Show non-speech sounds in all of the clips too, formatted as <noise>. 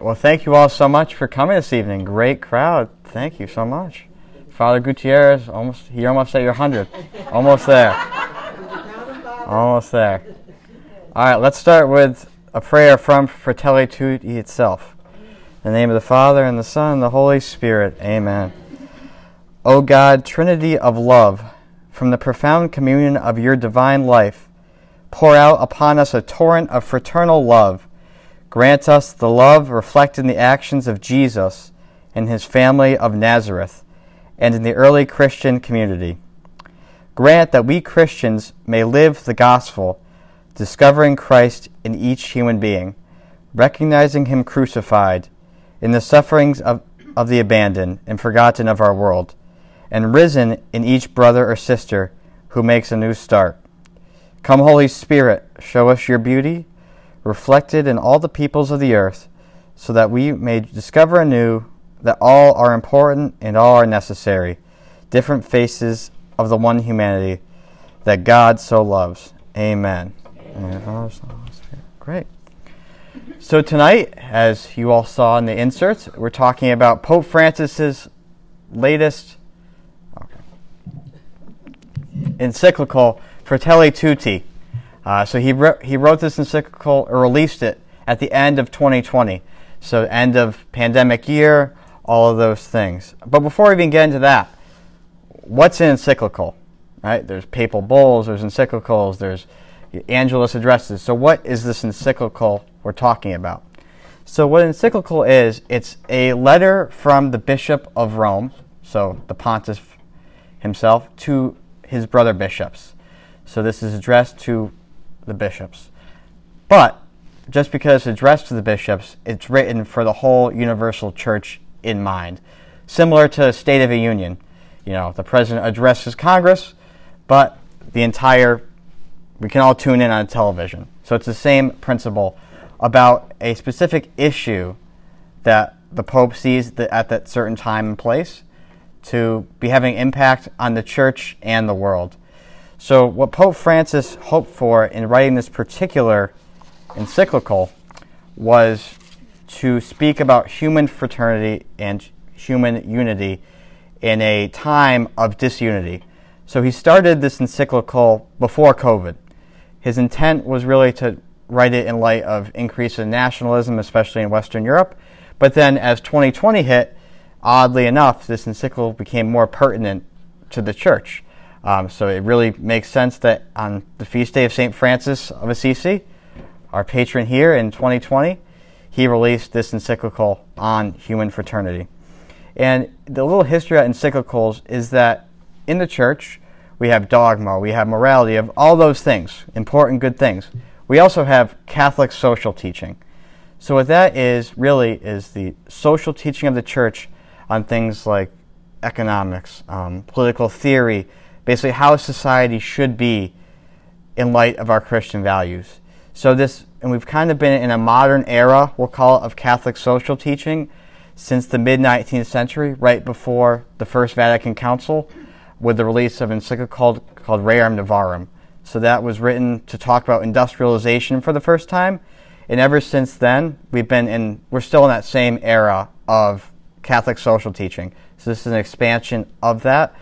right. Well, thank you all so much for coming this evening. Great crowd. Thank you so much. Father Gutierrez, almost he almost at your hundred. almost there. Almost there. All right, let's start with a prayer from Fratelli Tutti itself. In the name of the Father and the Son and the Holy Spirit. Amen. O God, Trinity of love, from the profound communion of your divine life, pour out upon us a torrent of fraternal love. Grant us the love reflected in the actions of Jesus and his family of Nazareth and in the early Christian community. Grant that we Christians may live the gospel, discovering Christ in each human being, recognizing him crucified in the sufferings of, of the abandoned and forgotten of our world and risen in each brother or sister who makes a new start. Come, Holy Spirit, show us your beauty, reflected in all the peoples of the earth, so that we may discover anew that all are important and all are necessary, different faces of the one humanity that God so loves. Amen. Great. So tonight, as you all saw in the inserts, we're talking about Pope Francis's latest encyclical Fratelli Tutti. Uh, so he, re- he wrote this encyclical or released it at the end of 2020. So end of pandemic year, all of those things. But before we even get into that, what's an encyclical? Right? There's papal bulls, there's encyclicals, there's Angelus addresses. So what is this encyclical we're talking about? So what an encyclical is, it's a letter from the Bishop of Rome, so the pontiff himself, to his brother bishops. So this is addressed to the bishops. But just because it's addressed to the bishops, it's written for the whole universal church in mind. Similar to State of the Union. You know, the president addresses Congress, but the entire, we can all tune in on television. So it's the same principle about a specific issue that the Pope sees at that certain time and place to be having impact on the church and the world. So, what Pope Francis hoped for in writing this particular encyclical was to speak about human fraternity and human unity in a time of disunity. So, he started this encyclical before COVID. His intent was really to write it in light of increase in nationalism, especially in Western Europe. But then, as 2020 hit, oddly enough, this encyclical became more pertinent to the church. Um, so it really makes sense that on the feast day of St. Francis of Assisi, our patron here in 2020, he released this encyclical on human fraternity. And the little history of encyclicals is that in the church, we have dogma, we have morality, of all those things, important good things. We also have Catholic social teaching. So what that is really is the social teaching of the church on things like economics, um, political theory, basically how society should be in light of our Christian values. So this, and we've kind of been in a modern era, we'll call it, of Catholic social teaching since the mid 19th century, right before the First Vatican Council, with the release of an encyclical called, called Rerum Novarum. So that was written to talk about industrialization for the first time. And ever since then, we've been in, we're still in that same era of Catholic social teaching. So this is an expansion of that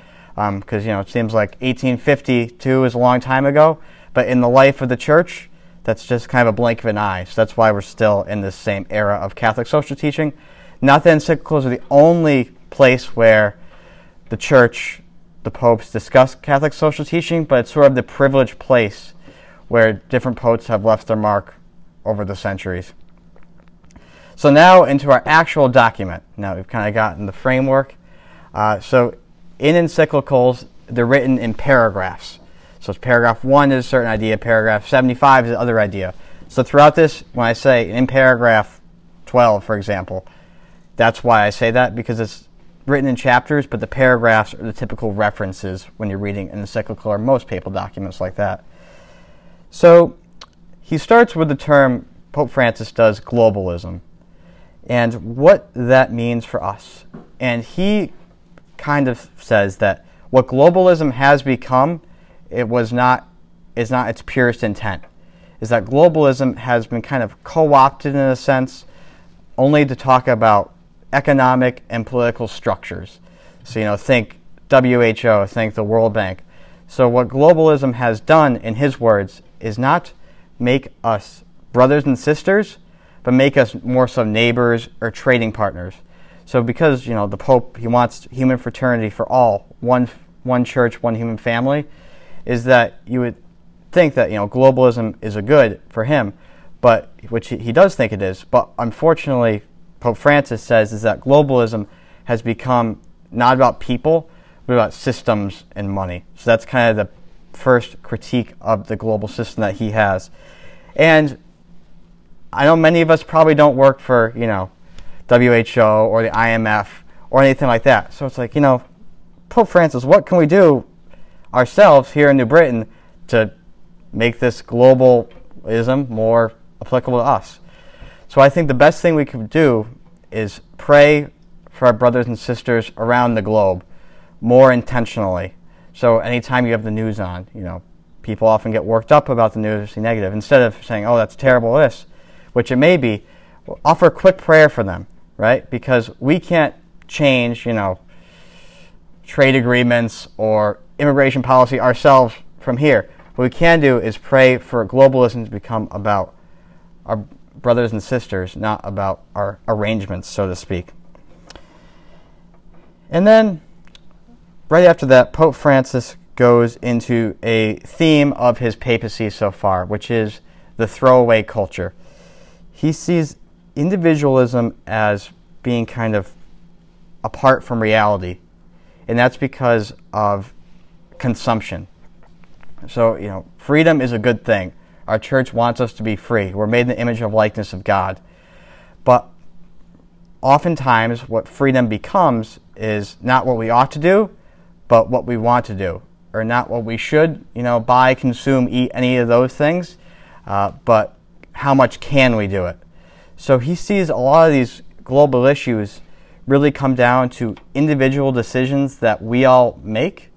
because um, you know it seems like 1852 is a long time ago, but in the life of the church, that's just kind of a blink of an eye. So that's why we're still in this same era of Catholic social teaching. Not that encyclicals are the only place where the church, the popes discuss Catholic social teaching, but it's sort of the privileged place where different popes have left their mark over the centuries. So now into our actual document. Now we've kind of gotten the framework. Uh, so in encyclicals, they're written in paragraphs. So it's paragraph one is a certain idea, paragraph 75 is another idea. So throughout this, when I say in paragraph 12, for example, that's why I say that because it's written in chapters, but the paragraphs are the typical references when you're reading an encyclical or most papal documents like that. So he starts with the term, Pope Francis does, globalism and what that means for us. And he kind of says that what globalism has become, it was not is not its purest intent. Is that globalism has been kind of co-opted in a sense only to talk about economic and political structures. So, you know, think WHO, think the World Bank. So, what globalism has done, in his words, is not make us brothers and sisters, but make us more so neighbors or trading partners. So, because you know the Pope, he wants human fraternity for all, one one church, one human family, is that you would think that you know globalism is a good for him, but which he does think it is. But unfortunately, Pope Francis says is that globalism has become not about people, but about systems and money. So that's kind of the first critique of the global system that he has. And I know many of us probably don't work for, you know, WHO or the IMF or anything like that. So it's like, you know, Pope Francis, what can we do ourselves here in New Britain to make this globalism more applicable to us? So I think the best thing we can do is pray for our brothers and sisters around the globe more intentionally. So anytime you have the news on, you know, people often get worked up about the news negative. Instead of saying, oh, that's terrible, this, which it may be, offer a quick prayer for them, right? Because we can't change, you know, trade agreements or immigration policy ourselves from here. What we can do is pray for globalism to become about our brothers and sisters, not about our arrangements, so to speak. And then, right after that, Pope Francis goes into a theme of his papacy so far, which is the throwaway culture. He sees individualism as being kind of apart from reality, and that's because of consumption. So, you know, freedom is a good thing. Our church wants us to be free. We're made in the image of likeness of God. But oftentimes, what freedom becomes is not what we ought to do, but what we want to do, or not what we should, you know, buy, consume, eat, any of those things, uh, but how much can we do it? So he sees a lot of these global issues really come down to individual decisions that we all make,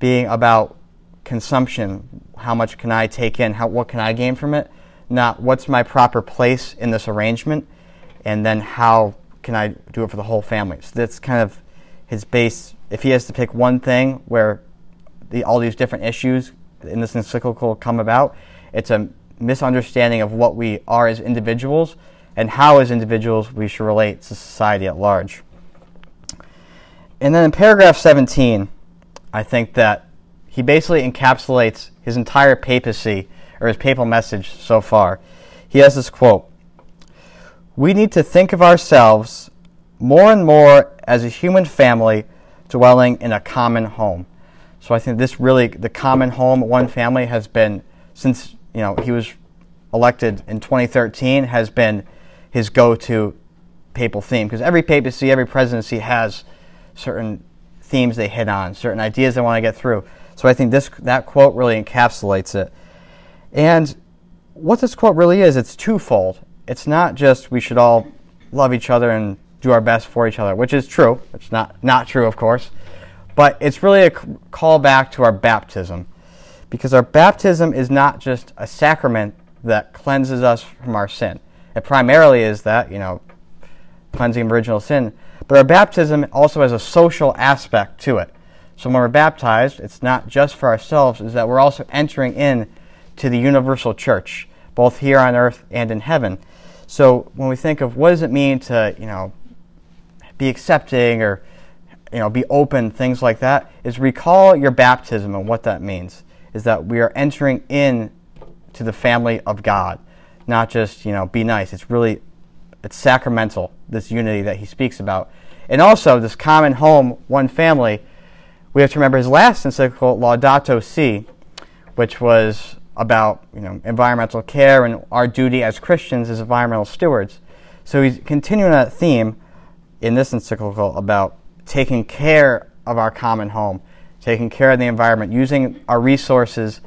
being about consumption. How much can I take in? How, what can I gain from it? Not what's my proper place in this arrangement, and then how can I do it for the whole family? So that's kind of his base. If he has to pick one thing where the, all these different issues in this encyclical come about, it's a misunderstanding of what we are as individuals and how, as individuals, we should relate to society at large. And then in paragraph 17, I think that he basically encapsulates his entire papacy or his papal message so far. He has this quote We need to think of ourselves more and more as a human family dwelling in a common home. So I think this really, the common home, one family, has been, since you know he was elected in 2013, has been his go-to papal theme because every papacy, every presidency has certain themes they hit on, certain ideas they want to get through. So I think this that quote really encapsulates it. And what this quote really is, it's twofold. It's not just we should all love each other and do our best for each other, which is true. It's not not true, of course, but it's really a call back to our baptism, because our baptism is not just a sacrament that cleanses us from our sin. It primarily is that you know cleansing original sin, but our baptism also has a social aspect to it. So when we're baptized, it's not just for ourselves, is that we're also entering in to the universal church, both here on earth and in heaven. So when we think of what does it mean to, you know, be accepting or you know, be open, things like that, is recall your baptism and what that means. Is that we are entering in to the family of God, not just, you know, be nice. It's really it's sacramental, this unity that he speaks about. And also this common home, one family we have to remember his last encyclical, Laudato Si, which was about you know environmental care and our duty as Christians as environmental stewards. So he's continuing that theme in this encyclical about taking care of our common home, taking care of the environment, using our resources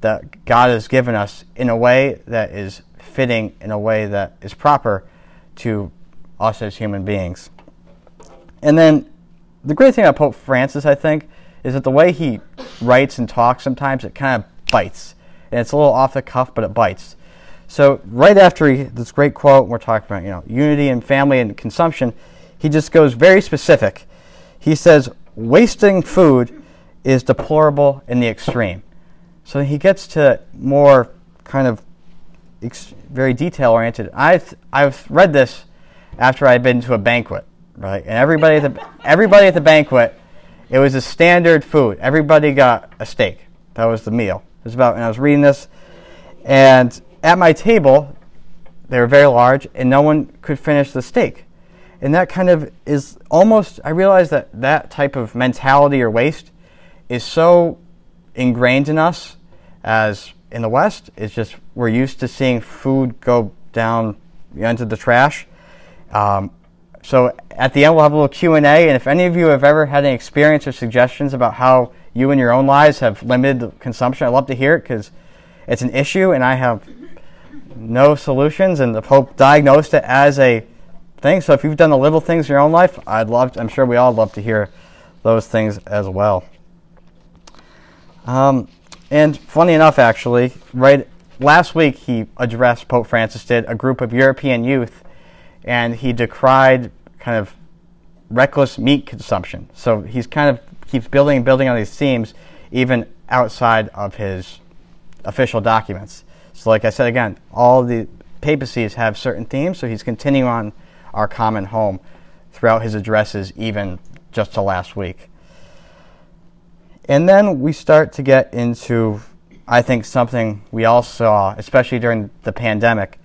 that God has given us in a way that is fitting, in a way that is proper to us as human beings. And then the great thing about Pope Francis, I think, is that the way he writes and talks sometimes it kind of bites. And it's a little off the cuff, but it bites. So right after he, this great quote, we're talking about you know unity and family and consumption. He just goes very specific. He says wasting food is deplorable in the extreme. So he gets to more kind of ex- very detail oriented. I've I've read this after I'd been to a banquet, right? And everybody at the <laughs> everybody at the banquet, it was a standard food. Everybody got a steak. That was the meal. It was about. And I was reading this, and at my table, they were very large, and no one could finish the steak. And that kind of is almost. I realized that that type of mentality or waste is so ingrained in us as in the West. It's just we're used to seeing food go down into the trash. Um, so at the end, we'll have a little Q and A. And if any of you have ever had any experience or suggestions about how you in your own lives have limited consumption, I'd love to hear it because it's an issue, and I have no solutions. And the Pope diagnosed it as a thing. So if you've done the little things in your own life, I'd love. To, I'm sure we all love to hear those things as well. Um, and funny enough, actually, right last week he addressed Pope Francis did a group of European youth, and he decried kind of reckless meat consumption. So he's kind of keeps building and building on these themes, even outside of his official documents. So, like I said again, all the papacies have certain themes, so he's continuing on our common home throughout his addresses, even just to last week. And then we start to get into, I think, something we all saw, especially during the pandemic,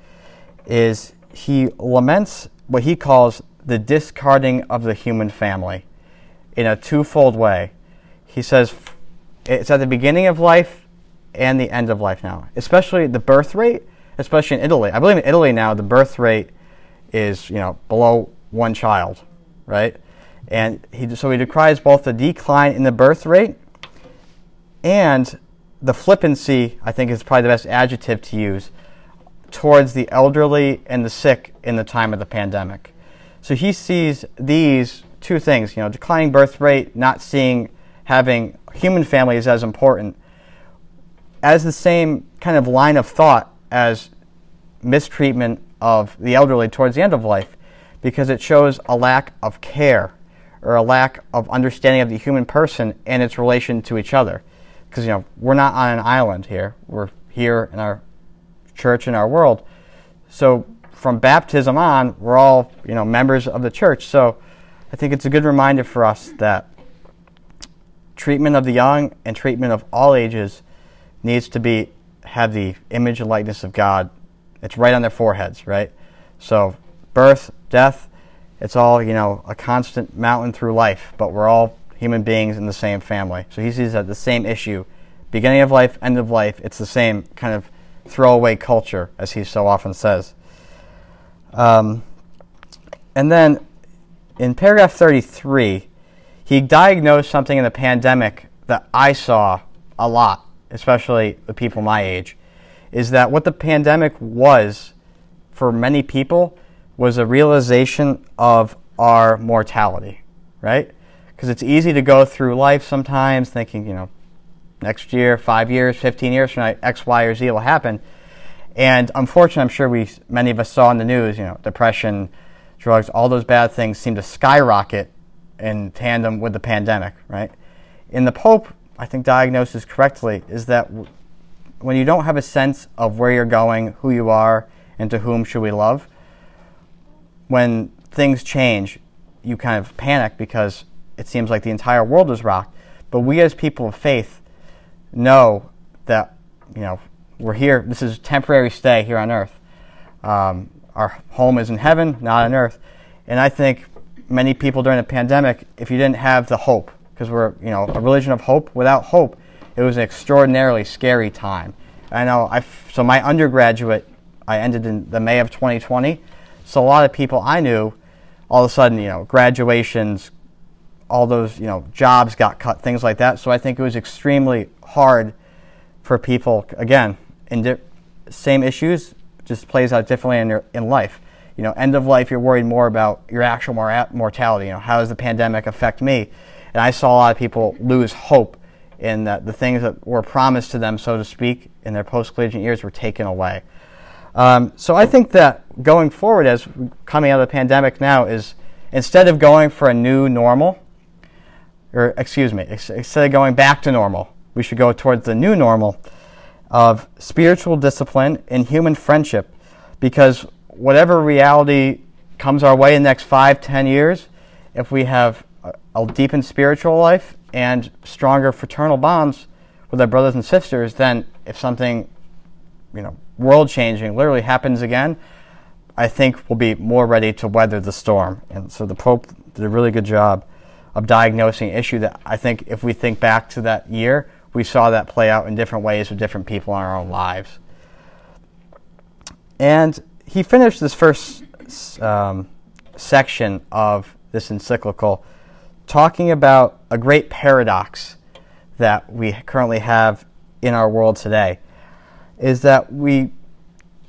is he laments what he calls the discarding of the human family in a twofold way. He says it's at the beginning of life and the end of life now, especially the birth rate, especially in Italy. I believe in Italy now the birth rate is you know below one child, right? And he so he decries both the decline in the birth rate and the flippancy, I think, is probably the best adjective to use towards the elderly and the sick in the time of the pandemic. So he sees these two things, you know, declining birth rate, not seeing having human families as important, as the same kind of line of thought as mistreatment of the elderly towards the end of life, because it shows a lack of care or a lack of understanding of the human person and its relation to each other because you know we're not on an island here. We're here in our church in our world. So from baptism on, we're all you know members of the church. So I think it's a good reminder for us that treatment of the young and treatment of all ages needs to be have the image and likeness of God. It's right on their foreheads, right? So birth, death, it's all you know a constant mountain through life, but we're all human beings in the same family. So he sees that the same issue, beginning of life, end of life, it's the same kind of throwaway culture, as he so often says. Um, and then in paragraph 33, he diagnosed something in the pandemic that I saw a lot, especially the people my age, is that what the pandemic was for many people was a realization of our mortality, right? Because it's easy to go through life sometimes thinking, you know, next year, five years, 15 years from now, X, Y, or Z will happen. And unfortunately, I'm sure we many of us saw in the news, you know, depression, drugs, all those bad things seem to skyrocket in tandem with the pandemic, right? In the Pope, I think diagnosis correctly is that when you don't have a sense of where you're going, who you are, and to whom should we love, when things change, you kind of panic because it seems like the entire world is rocked. But we as people of faith know that, you know, we're here. This is a temporary stay here on earth. Um, our home is in heaven, not on earth. And I think many people during the pandemic, if you didn't have the hope, because we're, you know, a religion of hope, without hope, it was an extraordinarily scary time. I know, I, so my undergraduate, I ended in the May of 2020. So a lot of people I knew, all of a sudden, you know, graduations, all those you know jobs got cut, things like that. So I think it was extremely hard for people. Again, in di- same issues, just plays out differently in your, in life. You know, end of life, you're worried more about your actual mor- mortality. You know, how does the pandemic affect me? And I saw a lot of people lose hope in that the things that were promised to them, so to speak, in their post collegiate years were taken away. Um, so I think that going forward, as coming out of the pandemic now, is instead of going for a new normal, or excuse me, instead of going back to normal, we should go towards the new normal of spiritual discipline and human friendship, because whatever reality comes our way in the next five, ten years, if we have a, deepened spiritual life and stronger fraternal bonds with our brothers and sisters, then if something, you know, world changing literally happens again, I think we'll be more ready to weather the storm. And so the Pope did a really good job of diagnosing an issue that I think if we think back to that year, we saw that play out in different ways with different people in our own lives. And he finished this first um, section of this encyclical talking about a great paradox that we currently have in our world today is that we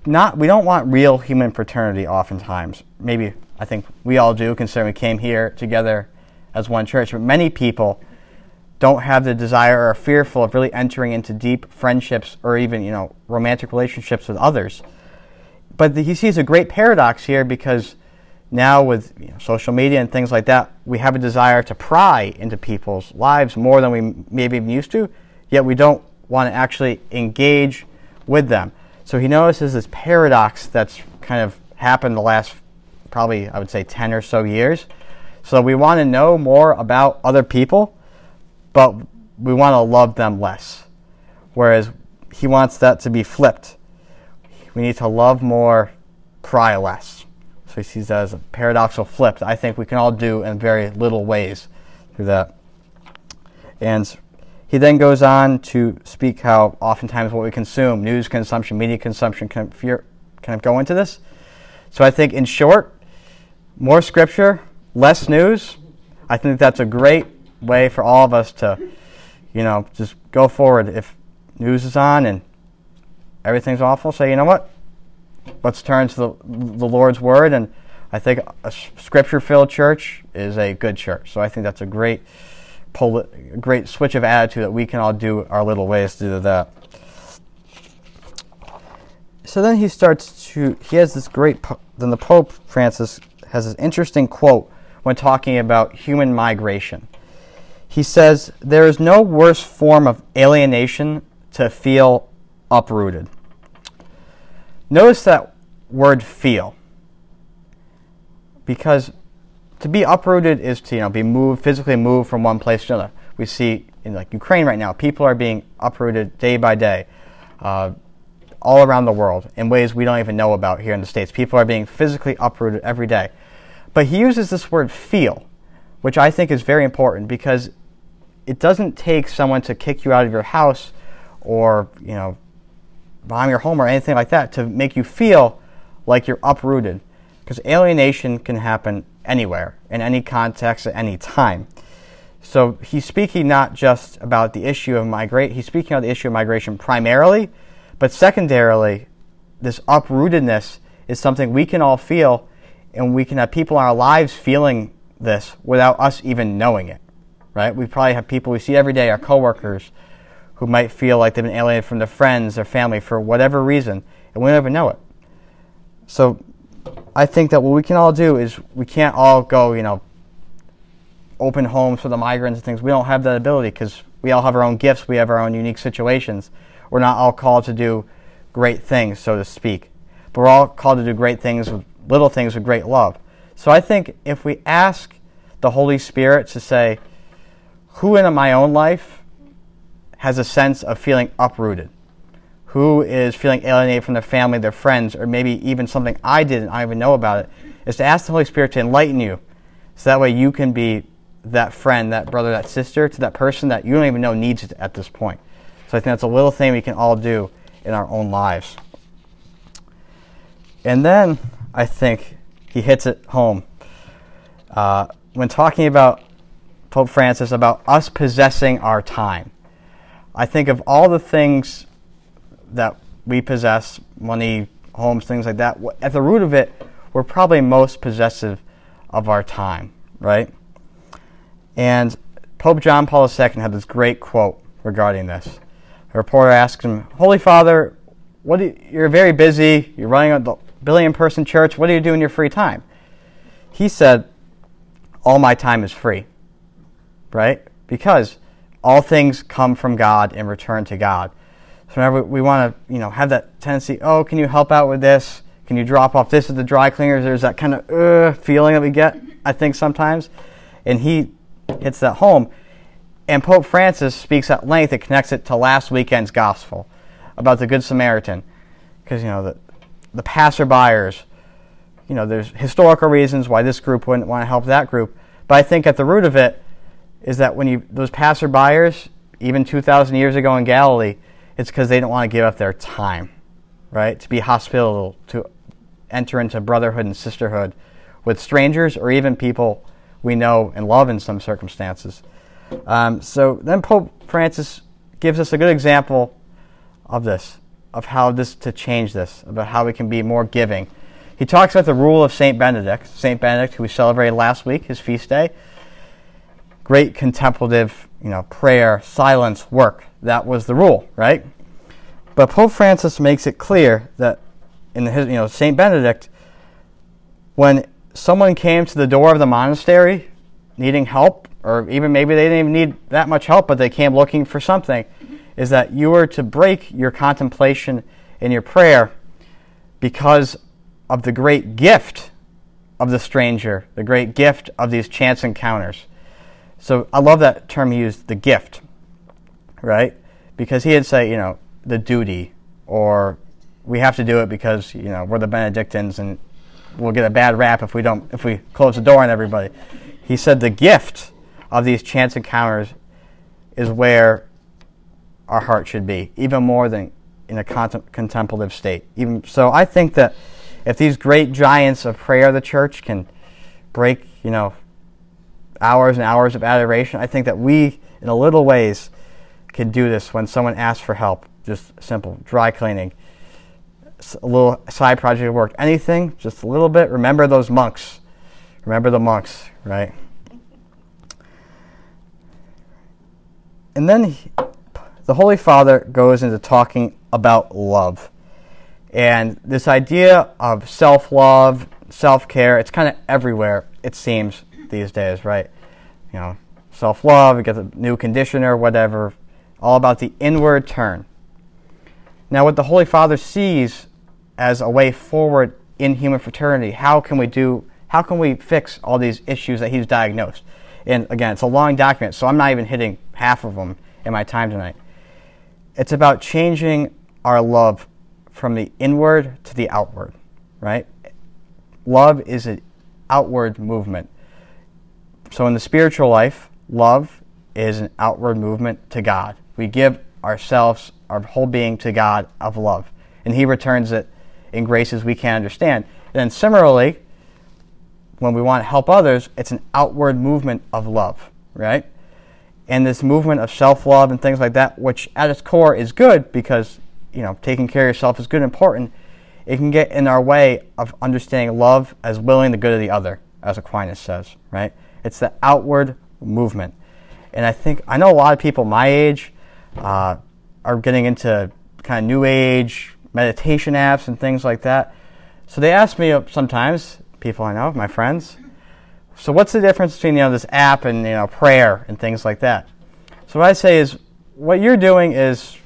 not we don't want real human fraternity oftentimes maybe i think we all do considering we came here together as one church but many people don't have the desire or are fearful of really entering into deep friendships or even you know romantic relationships with others but the, he sees a great paradox here because now with you know, social media and things like that, we have a desire to pry into people's lives more than we maybe even used to, yet we don't want to actually engage with them. So he notices this paradox that's kind of happened the last probably, I would say, 10 or so years. So we want to know more about other people, but we want to love them less. Whereas he wants that to be flipped. We need to love more, pry less. So he sees that as a paradoxical flip I think we can all do in very little ways through that. And he then goes on to speak how oftentimes what we consume, news consumption, media consumption, can kind of go into this. So I think, in short, more scripture, less news. I think that's a great way for all of us to, you know, just go forward. If news is on and everything's awful, say, you know what? let's turn to the, the Lord's Word. And I think a scripture filled church is a good church. So I think that's a great, great switch of attitude that we can all do our little ways to do that. So then he starts to, he has this great, then the Pope Francis has this interesting quote when talking about human migration. He says, There is no worse form of alienation to feel uprooted. Notice that word feel. Because to be uprooted is to you know be moved physically moved from one place to another. We see in like Ukraine right now, people are being uprooted day by day, uh, all around the world in ways we don't even know about here in the states. People are being physically uprooted every day. But he uses this word feel, which I think is very important because it doesn't take someone to kick you out of your house or you know bomb your home or anything like that to make you feel like you're uprooted. Because alienation can happen anywhere, in any context, at any time. So he's speaking not just about the issue of migration, he's speaking about the issue of migration primarily, but secondarily, this uprootedness is something we can all feel, and we can have people in our lives feeling this without us even knowing it. Right? We probably have people we see every day, our coworkers, who might feel like they've been alienated from their friends or family for whatever reason, and we don't even know it. So I think that what we can all do is we can't all go, you know, open homes for the migrants and things. We don't have that ability because we all have our own gifts, we have our own unique situations. We're not all called to do great things, so to speak. But we're all called to do great things with little things with great love. So I think if we ask the Holy Spirit to say, who in my own life has a sense of feeling uprooted, who is feeling alienated from their family, their friends, or maybe even something I did and I even know about it, is to ask the Holy Spirit to enlighten you so that way you can be that friend, that brother, that sister to that person that you don't even know needs it at this point. So I think that's a little thing we can all do in our own lives. And then I think he hits it home uh, when talking about Pope Francis about us possessing our time. I think of all the things that we possess money, homes, things like that at the root of it, we're probably most possessive of our time, right? And Pope John Paul II had this great quote regarding this. A reporter asked him, Holy Father, what you, you're very busy. You're running a billion person church. What do you do in your free time? He said, all my time is free. Right? Because all things come from God and return to God. So whenever we want to, you know, have that tendency, oh, can you help out with this? Can you drop off this at the dry cleaners? There's that kind of uh, feeling that we get, I think, sometimes. And he hits that home. And Pope Francis speaks at length and connects it to last weekend's gospel about the Good Samaritan. Because, you know, the, the passerbyers, you know, there's historical reasons why this group wouldn't want to help that group. But I think at the root of it is that when you, those passerbyers, even 2,000 years ago in Galilee, it's because they didn't want to give up their time, right? To be hospitable, to enter into brotherhood and sisterhood with strangers or even people we know and love in some circumstances. Um, so then Pope Francis gives us a good example of this, of how this to change this, about how we can be more giving. He talks about the rule of Saint Benedict, Saint Benedict, who we celebrated last week, his feast day. Great contemplative, you know, prayer, silence, work. That was the rule, right? But Pope Francis makes it clear that in his, you know, Saint Benedict, when someone came to the door of the monastery needing help, or even maybe they didn't even need that much help, but they came looking for something, is that you were to break your contemplation and your prayer because of the great gift of the stranger, the great gift of these chance encounters. So I love that term he used, the gift, right? Because he would say, you know, the duty, or we have to do it because, you know, we're the Benedictines and we'll get a bad rap if we don't if we close the door on everybody. He said the gift of these chance encounters is where our heart should be, even more than in a contem- contemplative state. Even so, I think that if these great giants of prayer of the church can break, you know, hours and hours of adoration, I think that we, in a little ways, can do this when someone asks for help. Just simple dry cleaning, a little side project of work, anything, just a little bit. Remember those monks. Remember the monks, right? And then he, the Holy Father goes into talking about love. And this idea of self love, self care, it's kind of everywhere, it seems, these days, right? You know, self love, you get the new conditioner, whatever, all about the inward turn. Now, what the Holy Father sees as a way forward in human fraternity. How can we do? How can we fix all these issues that he's diagnosed? And again, it's a long document, so I'm not even hitting half of them in my time tonight. It's about changing our love from the inward to the outward, right? Love is an outward movement. So in the spiritual life, love is an outward movement to God. We give ourselves, our whole being to God of love, and He returns it in graces we can't understand. And then similarly, when we want to help others, it's an outward movement of love, right? And this movement of self love and things like that, which at its core is good because, you know, taking care of yourself is good and important, it can get in our way of understanding love as willing the good of the other, as Aquinas says, right? It's the outward movement. And I think, I know a lot of people my age uh, are getting into kind of new age meditation apps and things like that. So they ask me sometimes, people I know, my friends, so what's the difference between you know this app and you know prayer and things like that? So what I say is what you're doing is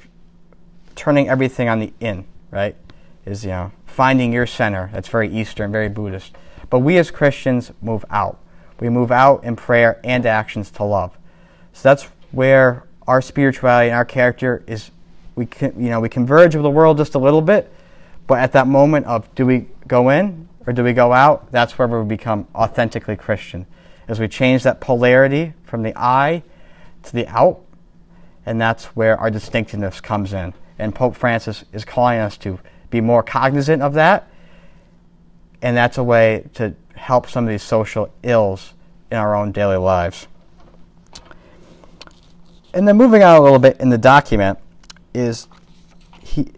turning everything on the in, right? Is you know finding your center. That's very Eastern, very Buddhist. But we as Christians move out. We move out in prayer and actions to love. So that's where our spirituality and our character is we can, you know, we converge with the world just a little bit, but at that moment of do we go in or do we go out, that's where we become authentically Christian. As we change that polarity from the I to the out, and that's where our distinctiveness comes in. And Pope Francis is calling us to be more cognizant of that, and that's a way to help some of these social ills in our own daily lives. And then moving on a little bit in the document, is he,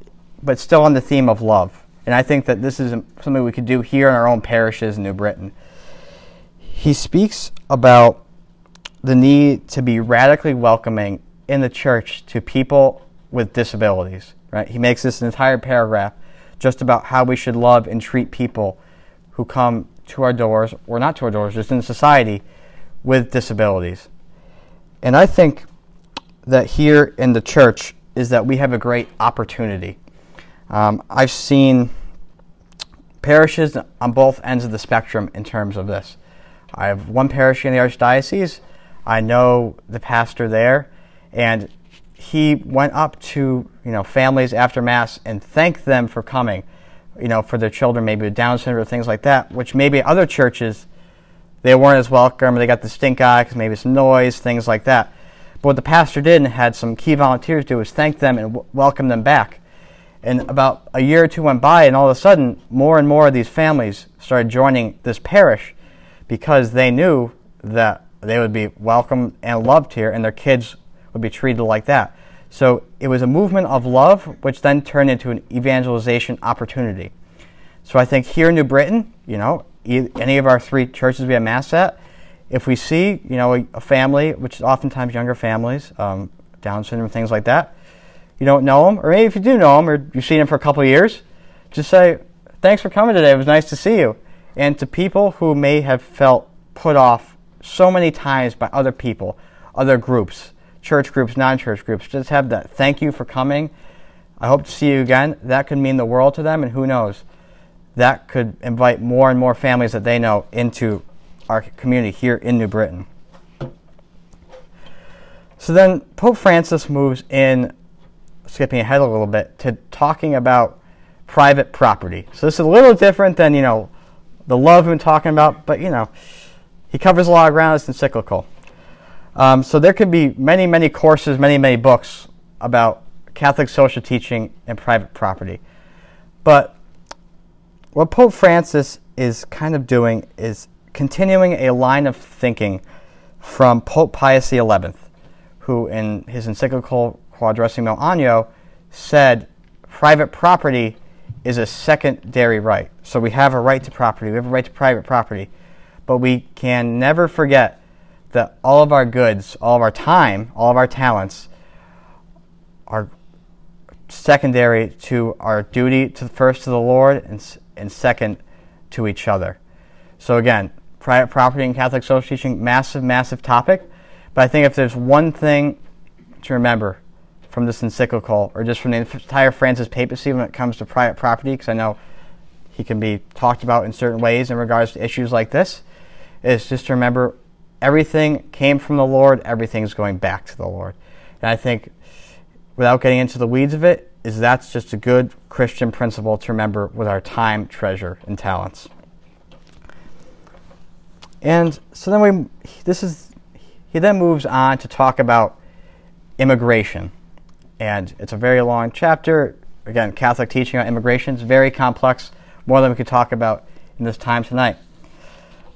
but still on the theme of love. And I think that this is something we could do here in our own parishes in New Britain. He speaks about the need to be radically welcoming in the church to people with disabilities, Right? He makes this entire paragraph just about how we should love and treat people who come to our doors, or not to our doors, just in society with disabilities. And I think that here in the church is that we have a great opportunity. Um, I've seen parishes on both ends of the spectrum in terms of this. I have one parish in the Archdiocese. I know the pastor there, and he went up to you know families after mass and thanked them for coming, you know, for their children maybe with Down syndrome or things like that, which maybe other churches they weren't as welcome. They got the stink eye because maybe some noise, things like that. But what the pastor did and had some key volunteers do was thank them and w- welcome them back. And about a year or two went by, and all of a sudden, more and more of these families started joining this parish because they knew that they would be welcomed and loved here, and their kids would be treated like that. So it was a movement of love, which then turned into an evangelization opportunity. So I think here in New Britain, you know, any of our three churches we have mass at, if we see, you know, a, family, which is oftentimes younger families, um, Down syndrome, things like that, you don't know them, or maybe if you do know them, or you've seen them for a couple years, just say, "Thanks for coming today. It was nice to see you." And to people who may have felt put off so many times by other people, other groups, church groups, non-church groups, just have that thank you for coming. I hope to see you again. That could mean the world to them, and who knows, that could invite more and more families that they know into our community here in New Britain. So then Pope Francis moves in skipping ahead a little bit to talking about private property. So this is a little different than, you know, the love we've been talking about, but, you know, he covers a lot of ground. It's encyclical. Um, so there could be many, many courses, many, many books about Catholic social teaching and private property. But what Pope Francis is kind of doing is continuing a line of thinking from Pope Pius XI, who in his encyclical Quadragesimo Anno, said private property is a secondary right. So we have a right to property, we have a right to private property, but we can never forget that all of our goods, all of our time, all of our talents are secondary to our duty to the first to the Lord and, and second to each other. So again, private property and Catholic social teaching, massive, massive topic. But I think if there's one thing to remember from this encyclical or just from the entire Francis papacy when it comes to private property, because I know he can be talked about in certain ways in regards to issues like this, is just to remember everything came from the Lord, everything's going back to the Lord. And I think, without getting into the weeds of it, is that's just a good Christian principle to remember with our time, treasure, and talents. And so then we, this is, he then moves on to talk about immigration and it's a very long chapter. Again, Catholic teaching on immigration is very complex, more than we could talk about in this time tonight.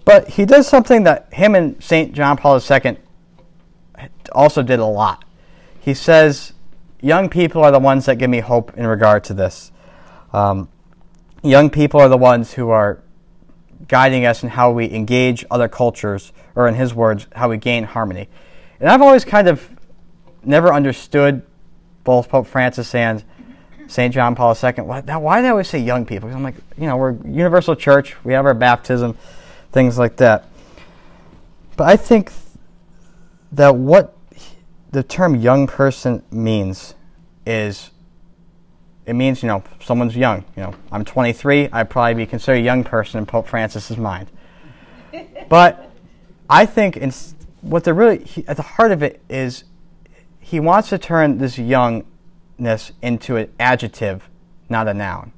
But he does something that him and St. John Paul II also did a lot. He says, Young people are the ones that give me hope in regard to this. Um, young people are the ones who are guiding us in how we engage other cultures, or in his words, how we gain harmony. And I've always kind of never understood both Pope Francis and St. John Paul II. Why, why do they always say young people? Because I'm like, you know, we're universal church, we have our baptism, things like that. But I think that what the term young person means is it means, you know, someone's young. You know, I'm 23, I'd probably be considered a young person in Pope Francis's mind. <laughs> but I think in, what the really, at the heart of it is he wants to turn this youngness into an adjective, not a noun,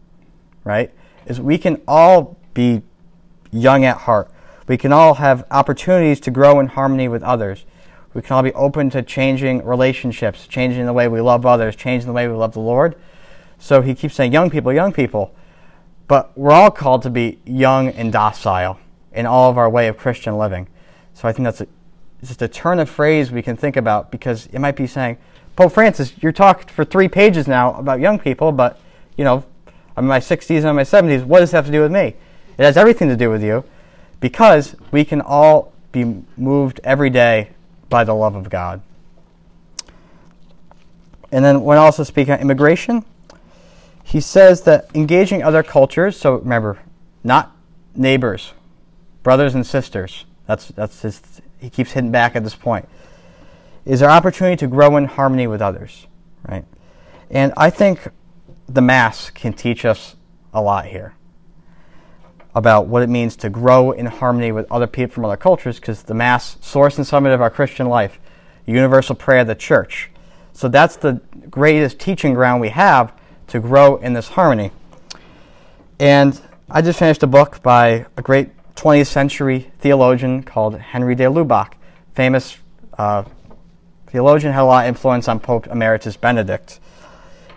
right? Is we can all be young at heart. We can all have opportunities to grow in harmony with others. We can all be open to changing relationships, changing the way we love others, changing the way we love the Lord. So he keeps saying, young people, young people. But we're all called to be young and docile in all of our way of Christian living. So I think that's a, just a turn of phrase we can think about because it might be saying, Pope Francis, you're talking for three pages now about young people, but you know, I'm in my 60s and I'm in my 70s. What does this have to do with me? It has everything to do with you because we can all be moved every day by the love of God. And then when also speaking on immigration, he says that engaging other cultures, so remember, not neighbors, brothers and sisters. That's that's his. He keeps hitting back at this point. Is our opportunity to grow in harmony with others, right? And I think the mass can teach us a lot here about what it means to grow in harmony with other people from other cultures, because the mass, source and summit of our Christian life, universal prayer of the church. So that's the greatest teaching ground we have to grow in this harmony. And I just finished a book by a great 20th century theologian called Henri de Lubac, famous uh, theologian, had a lot of influence on Pope Emeritus Benedict.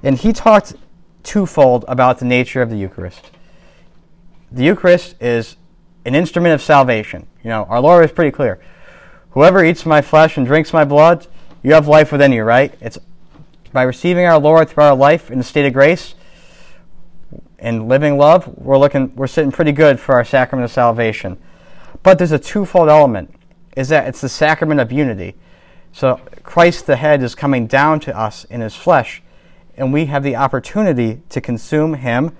And he talked twofold about the nature of the Eucharist. The Eucharist is an instrument of salvation. You know, our Lord is pretty clear. Whoever eats my flesh and drinks my blood, you have life within you, right? It's by receiving our Lord through our life in the state of grace and living love, we're looking we're sitting pretty good for our sacrament of salvation. But there's a twofold element, is that it's the sacrament of unity. So Christ the head is coming down to us in his flesh, and we have the opportunity to consume him,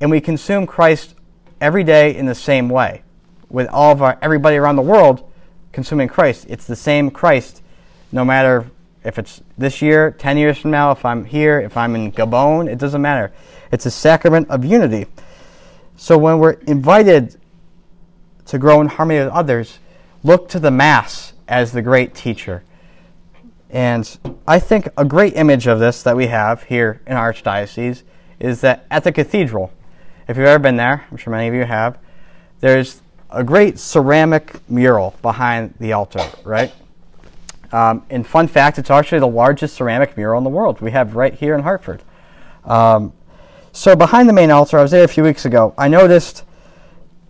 and we consume Christ every day in the same way. With all of our everybody around the world consuming Christ. It's the same Christ no matter if it's this year, 10 years from now, if I'm here, if I'm in Gabon, it doesn't matter. It's a sacrament of unity. So when we're invited to grow in harmony with others, look to the Mass as the great teacher. And I think a great image of this that we have here in our Archdiocese is that at the cathedral, if you've ever been there, I'm sure many of you have, there's a great ceramic mural behind the altar, right? Um, and fun fact, it's actually the largest ceramic mural in the world. We have right here in Hartford. Um, so behind the main altar, I was there a few weeks ago. I noticed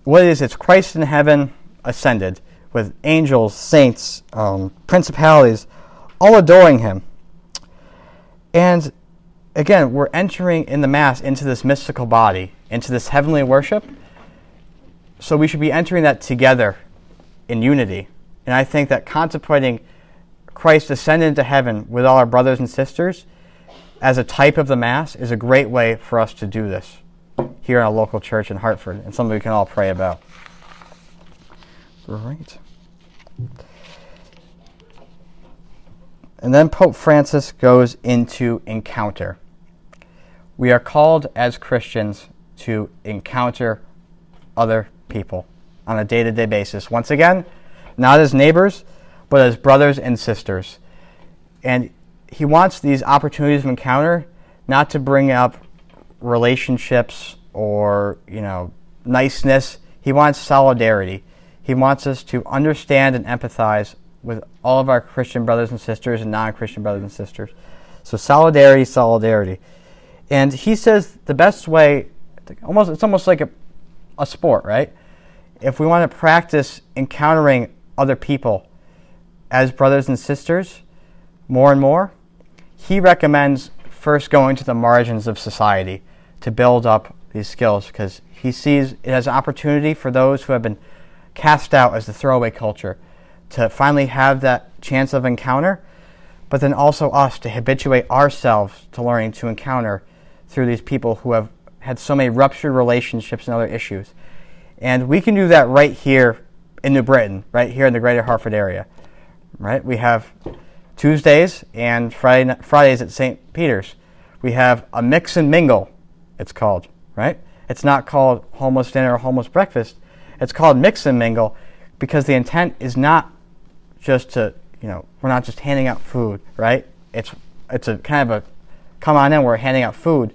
what it is. It's Christ in heaven ascended with angels, saints, um, principalities, all adoring him. And again, we're entering in the Mass into this mystical body, into this heavenly worship. So we should be entering that together in unity. And I think that contemplating Christ ascended into heaven with all our brothers and sisters as a type of the Mass is a great way for us to do this here in a local church in Hartford and something we can all pray about. Right. And then Pope Francis goes into encounter. We are called as Christians to encounter other people on a day to day basis. Once again, not as neighbors, but as brothers and sisters. And he wants these opportunities of encounter not to bring up relationships or, you know, niceness. He wants solidarity. He wants us to understand and empathize with all of our Christian brothers and sisters and non Christian brothers and sisters. So solidarity, solidarity. And he says the best way, almost it's almost like a, a sport, right? If we want to practice encountering other people as brothers and sisters more and more, he recommends first going to the margins of society to build up these skills because he sees it as an opportunity for those who have been cast out as the throwaway culture to finally have that chance of encounter, but then also us to habituate ourselves to learning to encounter through these people who have had so many ruptured relationships and other issues. And we can do that right here in New Britain, right here in the greater Hartford area right? We have Tuesdays and Friday, Fridays at St. Peter's. We have a mix and mingle, it's called, right? It's not called homeless dinner or homeless breakfast. It's called mix and mingle because the intent is not just to, you know, we're not just handing out food, right? It's it's a kind of a come on in, we're handing out food.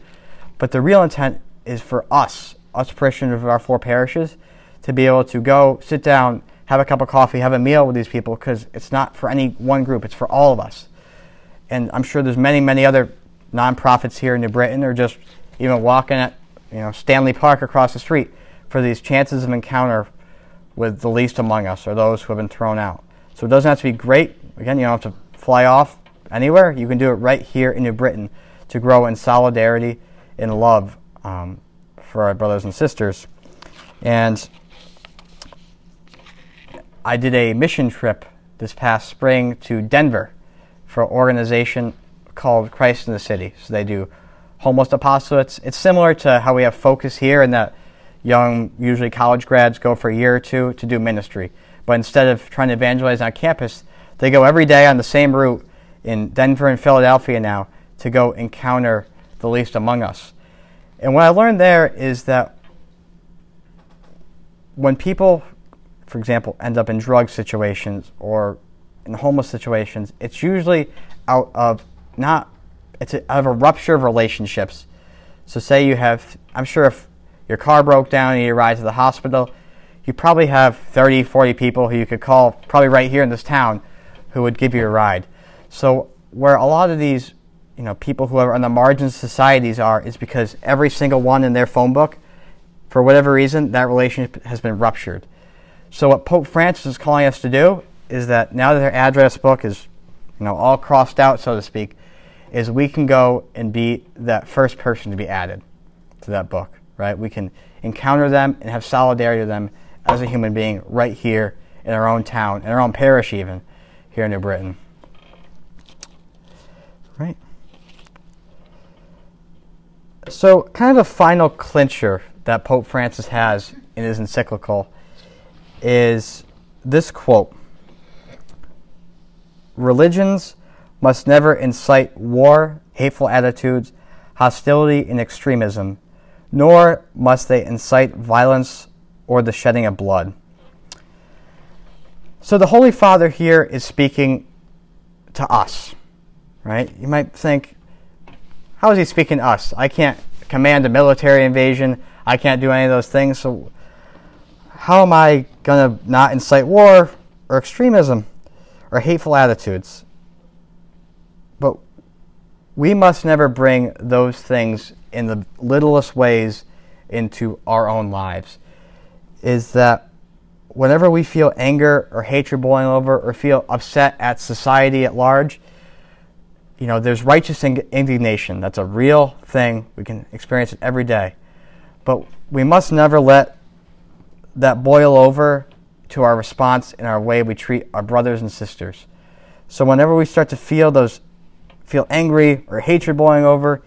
But the real intent is for us, us parishioners of our four parishes, to be able to go sit down have a cup of coffee, have a meal with these people because it's not for any one group, it's for all of us. And I'm sure there's many, many other nonprofits here in New Britain or just even walking at you know Stanley Park across the street for these chances of encounter with the least among us or those who have been thrown out. So it doesn't have to be great. Again, you don't have to fly off anywhere. You can do it right here in New Britain to grow in solidarity and love um, for our brothers and sisters. And I did a mission trip this past spring to Denver for an organization called Christ in the City. So they do homeless apostolates. It's similar to how we have FOCUS here, in that young, usually college grads, go for a year or two to do ministry. But instead of trying to evangelize on campus, they go every day on the same route in Denver and Philadelphia now to go encounter the least among us. And what I learned there is that when people, for example, end up in drug situations or in homeless situations, it's usually out of not it's a, out of a rupture of relationships. So say you have, I'm sure if your car broke down and you ride to the hospital, you probably have 30, 40 people who you could call, probably right here in this town, who would give you a ride. So where a lot of these, you know, people who are on the margins of societies are, is because every single one in their phone book, for whatever reason, that relationship has been ruptured. So what Pope Francis is calling us to do is that now that their address book is, you know, all crossed out, so to speak, is we can go and be that first person to be added to that book, right? We can encounter them and have solidarity with them as a human being right here in our own town, in our own parish, even here in New Britain. Right? So, kind of a final clincher that Pope Francis has in his encyclical is this quote Religions must never incite war, hateful attitudes, hostility, and extremism, nor must they incite violence or the shedding of blood. So the Holy Father here is speaking to us, right? You might think, how is he speaking to us? I can't command a military invasion. I can't do any of those things. So how am I going to not incite war or extremism or hateful attitudes? But we must never bring those things in the littlest ways into our own lives is that whenever we feel anger or hatred boiling over or feel upset at society at large, you know, there's righteous indignation. That's a real thing. We can experience it every day. But we must never let that boil over to our response in our way we treat our brothers and sisters. So whenever we start to feel those feel angry or hatred boiling over,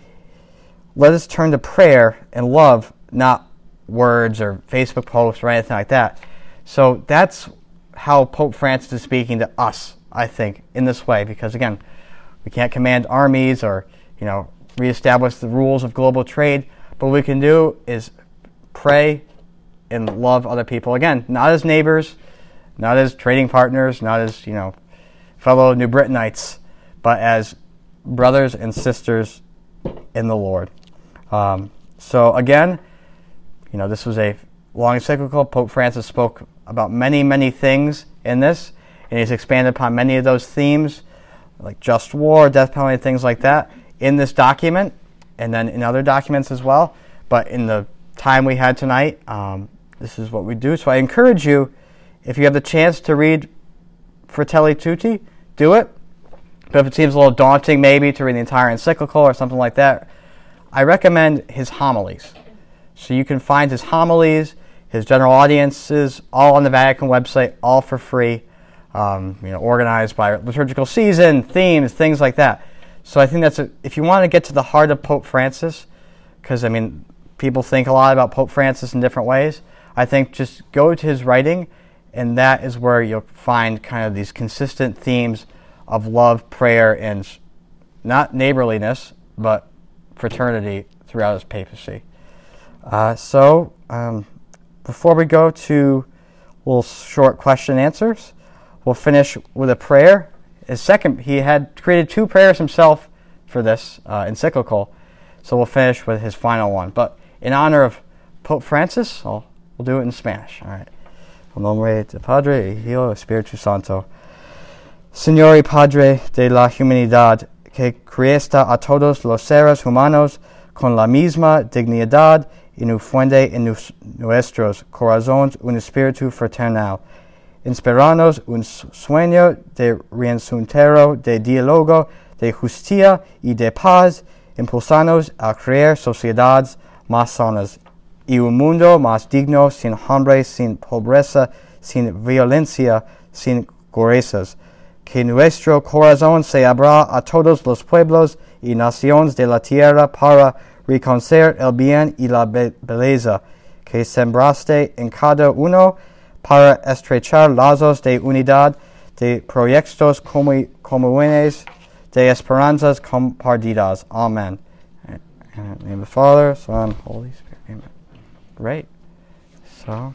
let us turn to prayer and love, not words or Facebook posts or anything like that. So that's how Pope Francis is speaking to us, I think, in this way, because again, we can't command armies or, you know, reestablish the rules of global trade, but what we can do is pray and love other people. Again, not as neighbors, not as trading partners, not as, you know, fellow New Brittanites, but as brothers and sisters in the Lord. Um, so again, you know, this was a long encyclical. Pope Francis spoke about many, many things in this, and he's expanded upon many of those themes, like just war, death penalty, things like that, in this document, and then in other documents as well. But in the time we had tonight, um, this is what we do. So I encourage you, if you have the chance to read Fratelli Tutti, do it. But if it seems a little daunting, maybe to read the entire encyclical or something like that, I recommend his homilies. So you can find his homilies, his general audiences, all on the Vatican website, all for free. Um, you know, organized by liturgical season, themes, things like that. So I think that's a, if you want to get to the heart of Pope Francis, because I mean, people think a lot about Pope Francis in different ways. I think just go to his writing, and that is where you'll find kind of these consistent themes of love, prayer, and not neighborliness, but fraternity throughout his papacy. Uh, so, um, before we go to little short question answers, we'll finish with a prayer. His second, he had created two prayers himself for this uh, encyclical, so we'll finish with his final one. But in honor of Pope Francis, I'll, we'll do it in Spanish. All right. Nombre de Padre, Hijo, Espíritu Santo. Señor y Padre de la humanidad, que creaste a todos los seres humanos con la misma dignidad y no fuende en nuestros corazones un espíritu fraternal. Inspiranos un sueño de reencuentro, de diálogo, de justicia y de paz, impulsanos a crear sociedades más sanas y un mundo más digno, sin hambre, sin pobreza, sin violencia, sin gorezas. Que nuestro corazón se abra a todos los pueblos y naciones de la tierra para reconocer el bien y la belleza que sembraste en cada uno para estrechar lazos de unidad, de proyectos comunes, de esperanzas compartidas. Amen. In the name of the Father, Son, Holy Spirit. Great. So.